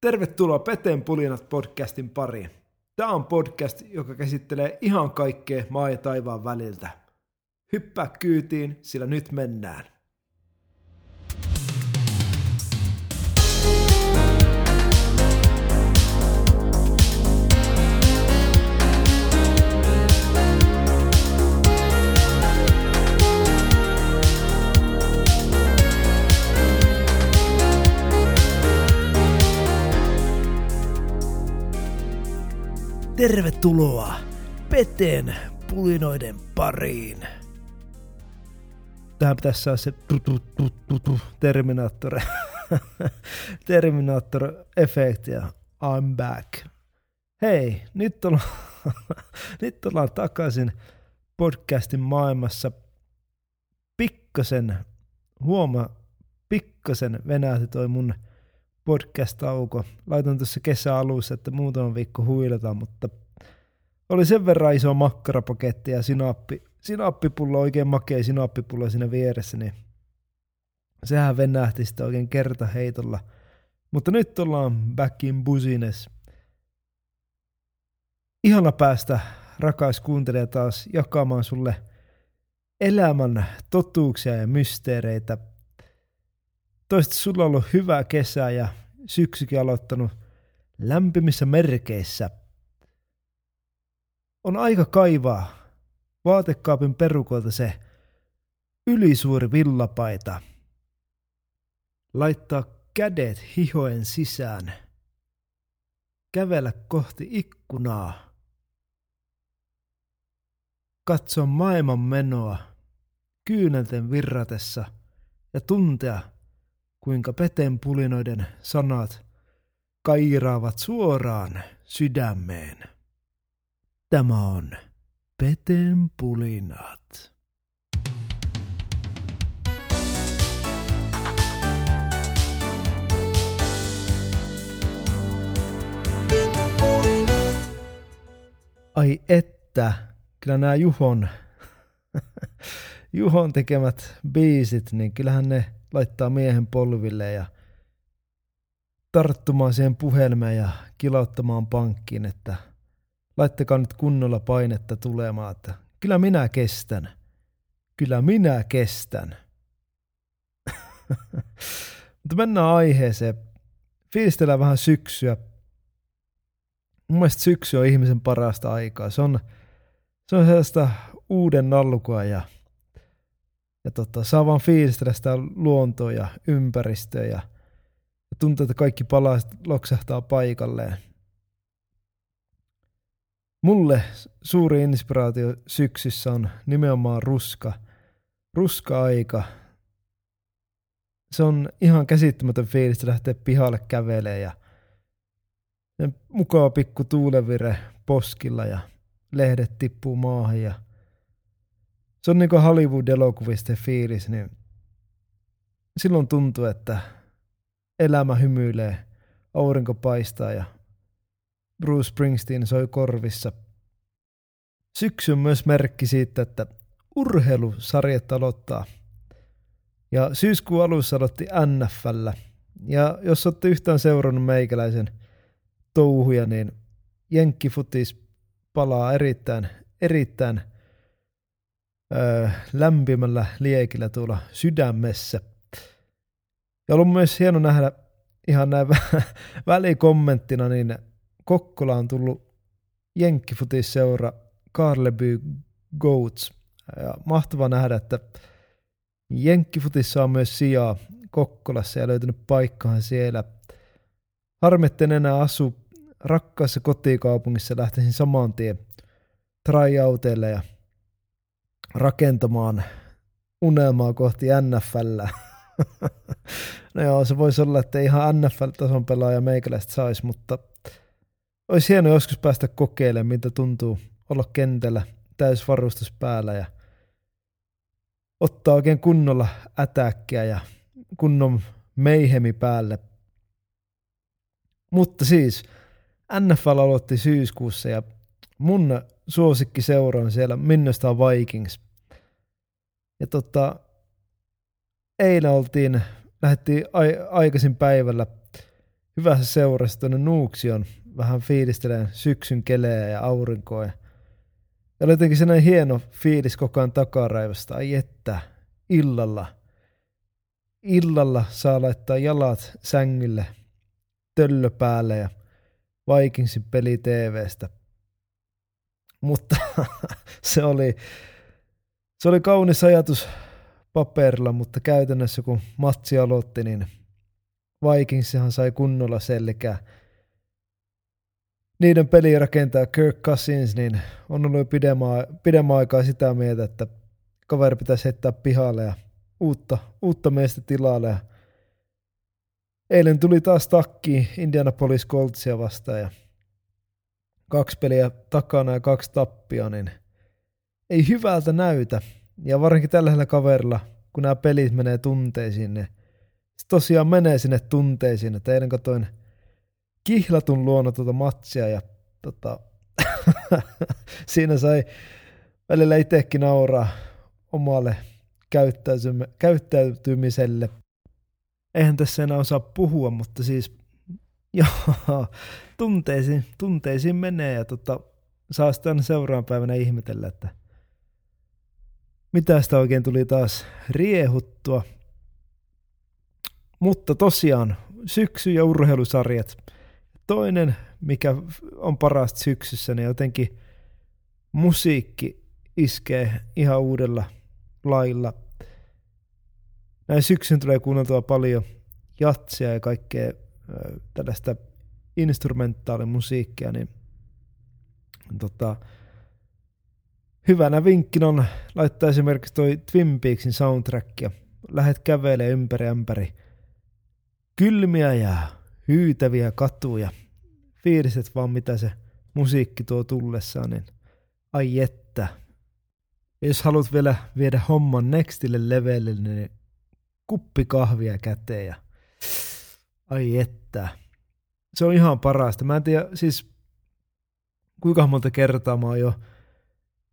Tervetuloa Peteen pulinat podcastin pariin. Tämä on podcast, joka käsittelee ihan kaikkea maa ja taivaan väliltä. Hyppää kyytiin, sillä nyt mennään. Tervetuloa Peteen pulinoiden pariin. Tähän pitäisi saada se Terminator, Terminator-efekti ja I'm back. Hei, nyt ollaan, nyt ollaan takaisin podcastin maailmassa. Pikkasen, huoma, pikkasen venähti toi mun podcast-tauko. Laitan tuossa kesäalussa, että muutama viikko huilataan, mutta oli sen verran iso makkarapaketti ja sinappi, sinappipullo, oikein makea sinappipullo siinä vieressä, niin sehän venähti sitten oikein kertaheitolla. Mutta nyt ollaan back in business. Ihana päästä, rakas kuuntelija, taas jakamaan sulle elämän totuuksia ja mysteereitä – Toivottavasti sulla on ollut hyvä kesä ja syksykin aloittanut lämpimissä merkeissä. On aika kaivaa vaatekaapin perukolta se ylisuuri villapaita. Laittaa kädet hihoen sisään. Kävellä kohti ikkunaa. Katsoa maailman menoa kyynelten virratessa ja tuntea, kuinka peten pulinoiden sanat kairaavat suoraan sydämeen. Tämä on Peten pulinat. Ai että, kyllä nämä Juhon, Juhon tekemät biisit, niin kyllähän ne laittaa miehen polville ja tarttumaan siihen puhelimeen ja kilauttamaan pankkiin, että laittakaa nyt kunnolla painetta tulemaan, että kyllä minä kestän. Kyllä minä kestän. Mutta mennään aiheeseen. Fiilistellään vähän syksyä. Mun mielestä syksy on ihmisen parasta aikaa. Se on, se on sellaista uuden nallukua ja ja tota, saa vaan fiilistellä sitä luontoa ja ympäristöä ja, ja tuntuu, että kaikki palaset loksahtaa paikalleen. Mulle suuri inspiraatio syksyssä on nimenomaan ruska. Ruska-aika. Se on ihan käsittämätön fiilis lähteä pihalle kävelemään ja mukava pikku tuulevire poskilla ja lehdet tippuu maahan ja – se on niin kuin Hollywood-elokuvisten fiilis, niin silloin tuntuu, että elämä hymyilee, aurinko paistaa ja Bruce Springsteen soi korvissa. Syksy on myös merkki siitä, että urheilusarjat aloittaa. Ja syyskuun alussa aloitti NFL. Ja jos olette yhtään seurannut meikäläisen touhuja, niin Jenkkifutis palaa erittäin, erittäin öö, lämpimällä liekillä tuolla sydämessä. Ja ollut myös hieno nähdä ihan näin välikommenttina, niin Kokkola on tullut Jenkkifutisseura Karleby Goats. Ja mahtava nähdä, että Jenkkifutissa on myös sijaa Kokkolassa ja löytynyt paikkaan siellä. Harmitten enää asu rakkaassa kotikaupungissa, lähtisin saman tien tryouteille ja rakentamaan unelmaa kohti NFL. no joo, se voisi olla, että ihan NFL-tason pelaaja meikäläistä saisi, mutta olisi hieno joskus päästä kokeilemaan, mitä tuntuu olla kentällä täysvarustus päällä ja ottaa oikein kunnolla ätäkkiä ja kunnon meihemi päälle. Mutta siis NFL aloitti syyskuussa ja mun suosikki seura on siellä Minnesota Vikings. Ja tota, eilen oltiin, lähdettiin ai, aikaisin päivällä hyvässä seurassa tuonne Nuuksion vähän fiilistelen syksyn keleä ja aurinkoa. Ja oli jotenkin sellainen hieno fiilis koko ajan takaraivasta. Ai että, illalla. Illalla saa laittaa jalat sängille, töllö päälle ja Vikingsin peli TVstä. Mutta se oli, se oli kaunis ajatus paperilla, mutta käytännössä kun matsi aloitti, niin Vikingsihan sai kunnolla selkää. Niiden peli rakentaa Kirk Cousins, niin on ollut pidemmän, pidemmän aikaa sitä mieltä, että kaveri pitäisi heittää pihalle ja uutta, uutta meistä tilalle. Ja eilen tuli taas takki Indianapolis Coltsia vastaan ja kaksi peliä takana ja kaksi tappia, niin ei hyvältä näytä. Ja varsinkin tällä kaverilla, kun nämä pelit menee tunteisiin, niin se tosiaan menee sinne tunteisiin. Että eilen katoin kihlatun luona tuota matsia ja tota, siinä sai välillä itsekin nauraa omalle käyttäytymiselle. Eihän tässä enää osaa puhua, mutta siis joo, tunteisiin, tunteisiin menee ja tota, saa sitten seuraavan päivänä ihmetellä, että mitä sitä oikein tuli taas riehuttua. Mutta tosiaan syksy- ja urheilusarjat. Toinen, mikä on parasta syksyssä, niin jotenkin musiikki iskee ihan uudella lailla. Näin syksyn tulee kuunneltua paljon jatsia ja kaikkea tällaista instrumentaalimusiikkia, niin tota, hyvänä vinkkinä on laittaa esimerkiksi toi Twin Peaksin soundtrack ja lähet kävelee ympäri ämpäri kylmiä ja hyytäviä katuja. Fiiliset vaan mitä se musiikki tuo tullessaan, niin ai että. Ja jos haluat vielä viedä homman nextille levelille, niin kuppi kahvia käteen ja ai että. Se on ihan parasta. Mä en tiedä, siis kuinka monta kertaa mä oon jo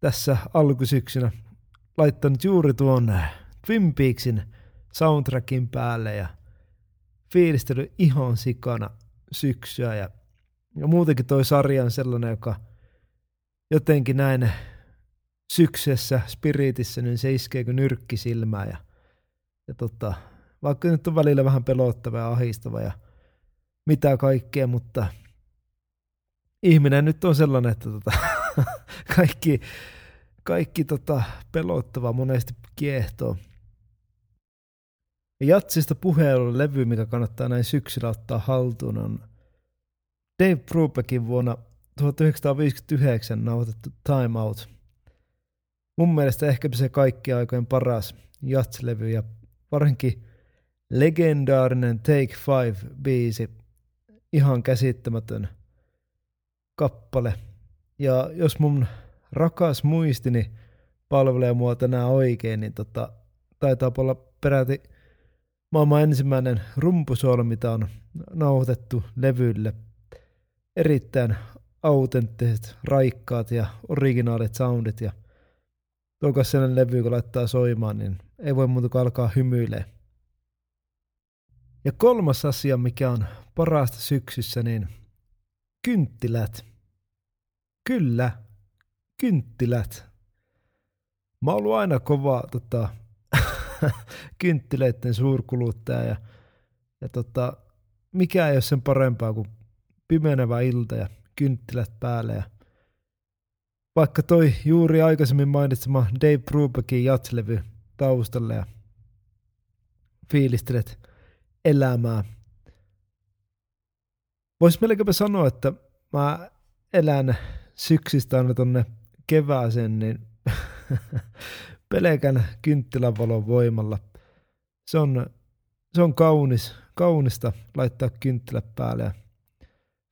tässä alkusyksynä laittanut juuri tuon Twin Peaksin soundtrackin päälle ja fiilistely ihan sikana syksyä ja, ja muutenkin toi sarja on sellainen, joka jotenkin näin syksyssä, spiritissä, niin se iskee kuin nyrkki silmään ja, ja tota, vaikka nyt on välillä vähän pelottava ja ahistava ja mitä kaikkea, mutta ihminen nyt on sellainen, että tota, kaikki, kaikki tota, pelottava monesti kiehtoo. Ja Jatsista puheen levy, mikä kannattaa näin syksyllä ottaa haltuun, on Dave Brubeckin vuonna 1959 nauhoitettu Time Out. Mun mielestä ehkä se kaikki aikojen paras jatslevy ja varsinkin legendaarinen Take Five biisi, ihan käsittämätön kappale. Ja jos mun rakas muistini palvelee mua tänään oikein, niin tota, taitaa olla peräti maailman ensimmäinen rumpusoolo, mitä on nauhoitettu levylle. Erittäin autenttiset, raikkaat ja originaalit soundit ja tuokas sellainen levy, kun laittaa soimaan, niin ei voi muuta kuin alkaa hymyilee. Ja kolmas asia, mikä on parasta syksyssä, niin kynttilät. Kyllä, kynttilät. Mä oon ollut aina kova tota, kynttileiden suurkuluttaja ja, ja tota, mikä ei ole sen parempaa kuin pimenevä ilta ja kynttilät päälle. Ja vaikka toi juuri aikaisemmin mainitsema Dave Brubeckin jatslevy taustalle ja fiilistelet elämää. Voisi melkeinpä sanoa, että mä elän syksistä aina tonne kevääseen, niin pelkän kynttilävalon voimalla. Se on, se on kaunis, kaunista laittaa kynttilät päälle ja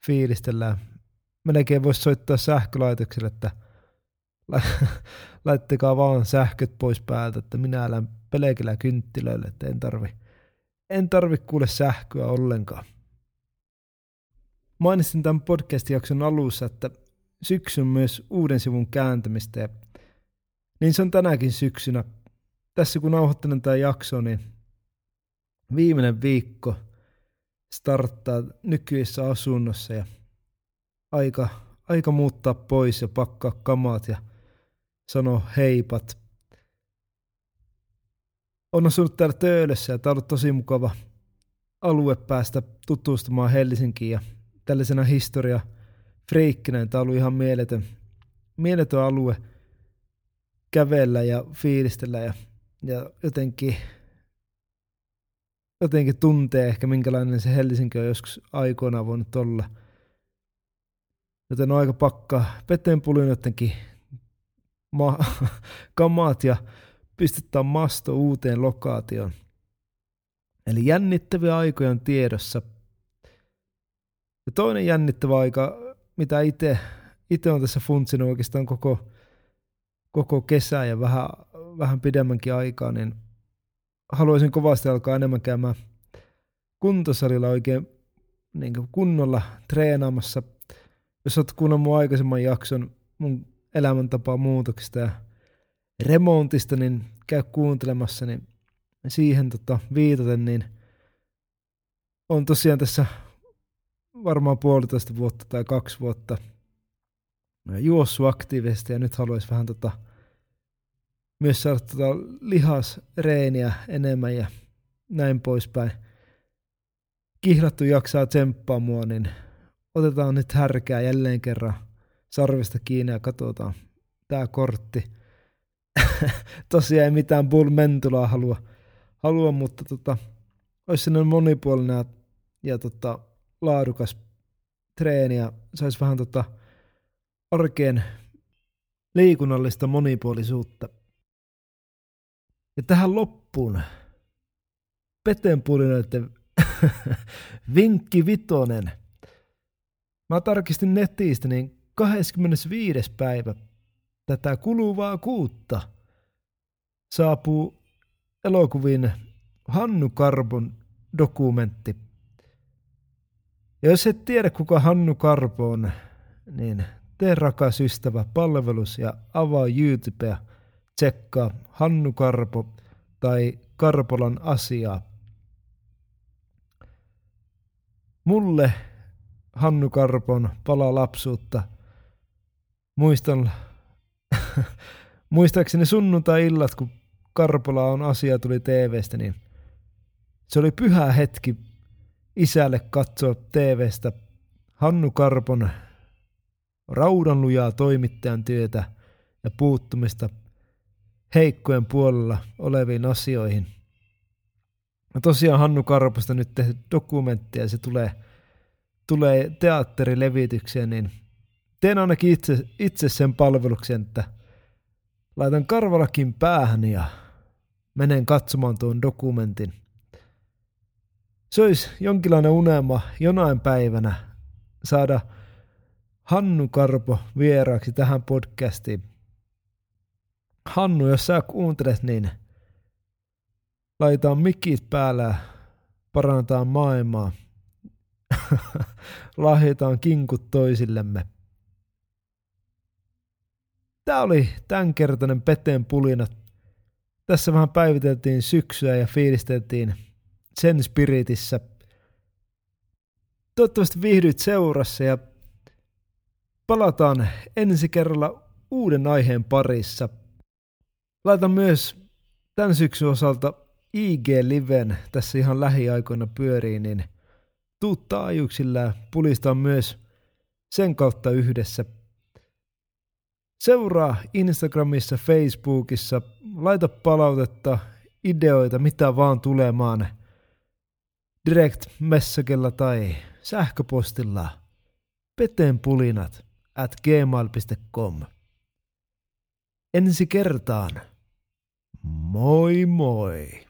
fiilistellä. Melkein voisi soittaa sähkölaitokselle, että laittakaa vaan sähköt pois päältä, että minä elän pelkillä kynttilöillä, että en tarvi, en tarvi kuule sähköä ollenkaan. Mainitsin tämän podcast-jakson alussa, että syksyn myös uuden sivun kääntämistä ja niin se on tänäkin syksynä. Tässä kun nauhoittelen tämä jakso, niin viimeinen viikko starttaa nykyisessä asunnossa ja aika, aika muuttaa pois ja pakkaa kamat ja sano heipat. On asunut täällä Töölössä ja tää on ollut tosi mukava alue päästä tutustumaan Helsinkiin ja tällaisena historia freikkinä. Tämä on ollut ihan mieletön, mieletön alue kävellä ja fiilistellä ja, ja jotenkin, jotenkin tuntee ehkä minkälainen se Helsinki on joskus aikoinaan voinut olla. Joten on aika pakka peteen pulinoidenkin ma- kamat ja pistetään masto uuteen lokaatioon. Eli jännittäviä aikoja on tiedossa. Ja toinen jännittävä aika, mitä itse on tässä funtsinut oikeastaan koko, koko kesä ja vähän, vähän pidemmänkin aikaa, niin haluaisin kovasti alkaa enemmän käymään kuntosalilla oikein niin kunnolla treenaamassa. Jos olet kuunnellut mun aikaisemman jakson mun elämäntapaa muutoksista ja remontista, niin käy kuuntelemassa, niin siihen tota, viitaten, niin on tosiaan tässä varmaan puolitoista vuotta tai kaksi vuotta juossut aktiivisesti ja nyt haluaisi vähän tota, myös saada tota lihasreeniä enemmän ja näin poispäin. Kihlattu jaksaa tsemppaa mua, niin otetaan nyt härkää jälleen kerran sarvista kiinni ja katsotaan tämä kortti. Tosiaan ei mitään bull mentulaa halua halua, mutta tota, olisi sellainen monipuolinen ja, ja tota, laadukas treeni ja saisi vähän tota, arkeen liikunnallista monipuolisuutta. Ja tähän loppuun petenpulinoiden vinkki vitonen. Mä tarkistin netistä, niin 25. päivä tätä kuluvaa kuutta saapuu elokuvin Hannu Karbon dokumentti. Ja jos et tiedä kuka Hannu Karpo on, niin tee rakas ystävä palvelus ja avaa YouTubea, tsekkaa Hannu Karpo tai Karpolan asiaa. Mulle Hannu Karpon pala lapsuutta. Muistan, muistaakseni sunnuntai-illat, kun Karpola on asia tuli TVstä, niin se oli pyhä hetki isälle katsoa TVstä Hannu Karpon raudanlujaa toimittajan työtä ja puuttumista heikkojen puolella oleviin asioihin. No tosiaan Hannu Karposta nyt tehty dokumentti ja se tulee, tulee teatterilevitykseen, niin teen ainakin itse, itse sen palveluksen, että laitan karvalakin päähän ja menen katsomaan tuon dokumentin. Se olisi jonkinlainen unelma jonain päivänä saada Hannu Karpo vieraaksi tähän podcastiin. Hannu, jos sä kuuntelet, niin laitetaan mikit päällä parantaa maailmaa. Lahjoitaan kinkut toisillemme. Tämä oli tämänkertainen Peteen pulinat tässä vähän päiviteltiin syksyä ja fiilisteltiin sen spiritissä. Toivottavasti viihdyit seurassa ja palataan ensi kerralla uuden aiheen parissa. Laitan myös tämän syksyn osalta IG-liven tässä ihan lähiaikoina pyöriin, niin tuu taajuuksilla ja pulistaa myös sen kautta yhdessä – Seuraa Instagramissa, Facebookissa, laita palautetta, ideoita, mitä vaan tulemaan direct messagella tai sähköpostilla petenpulinat at gmail.com. Ensi kertaan. Moi moi!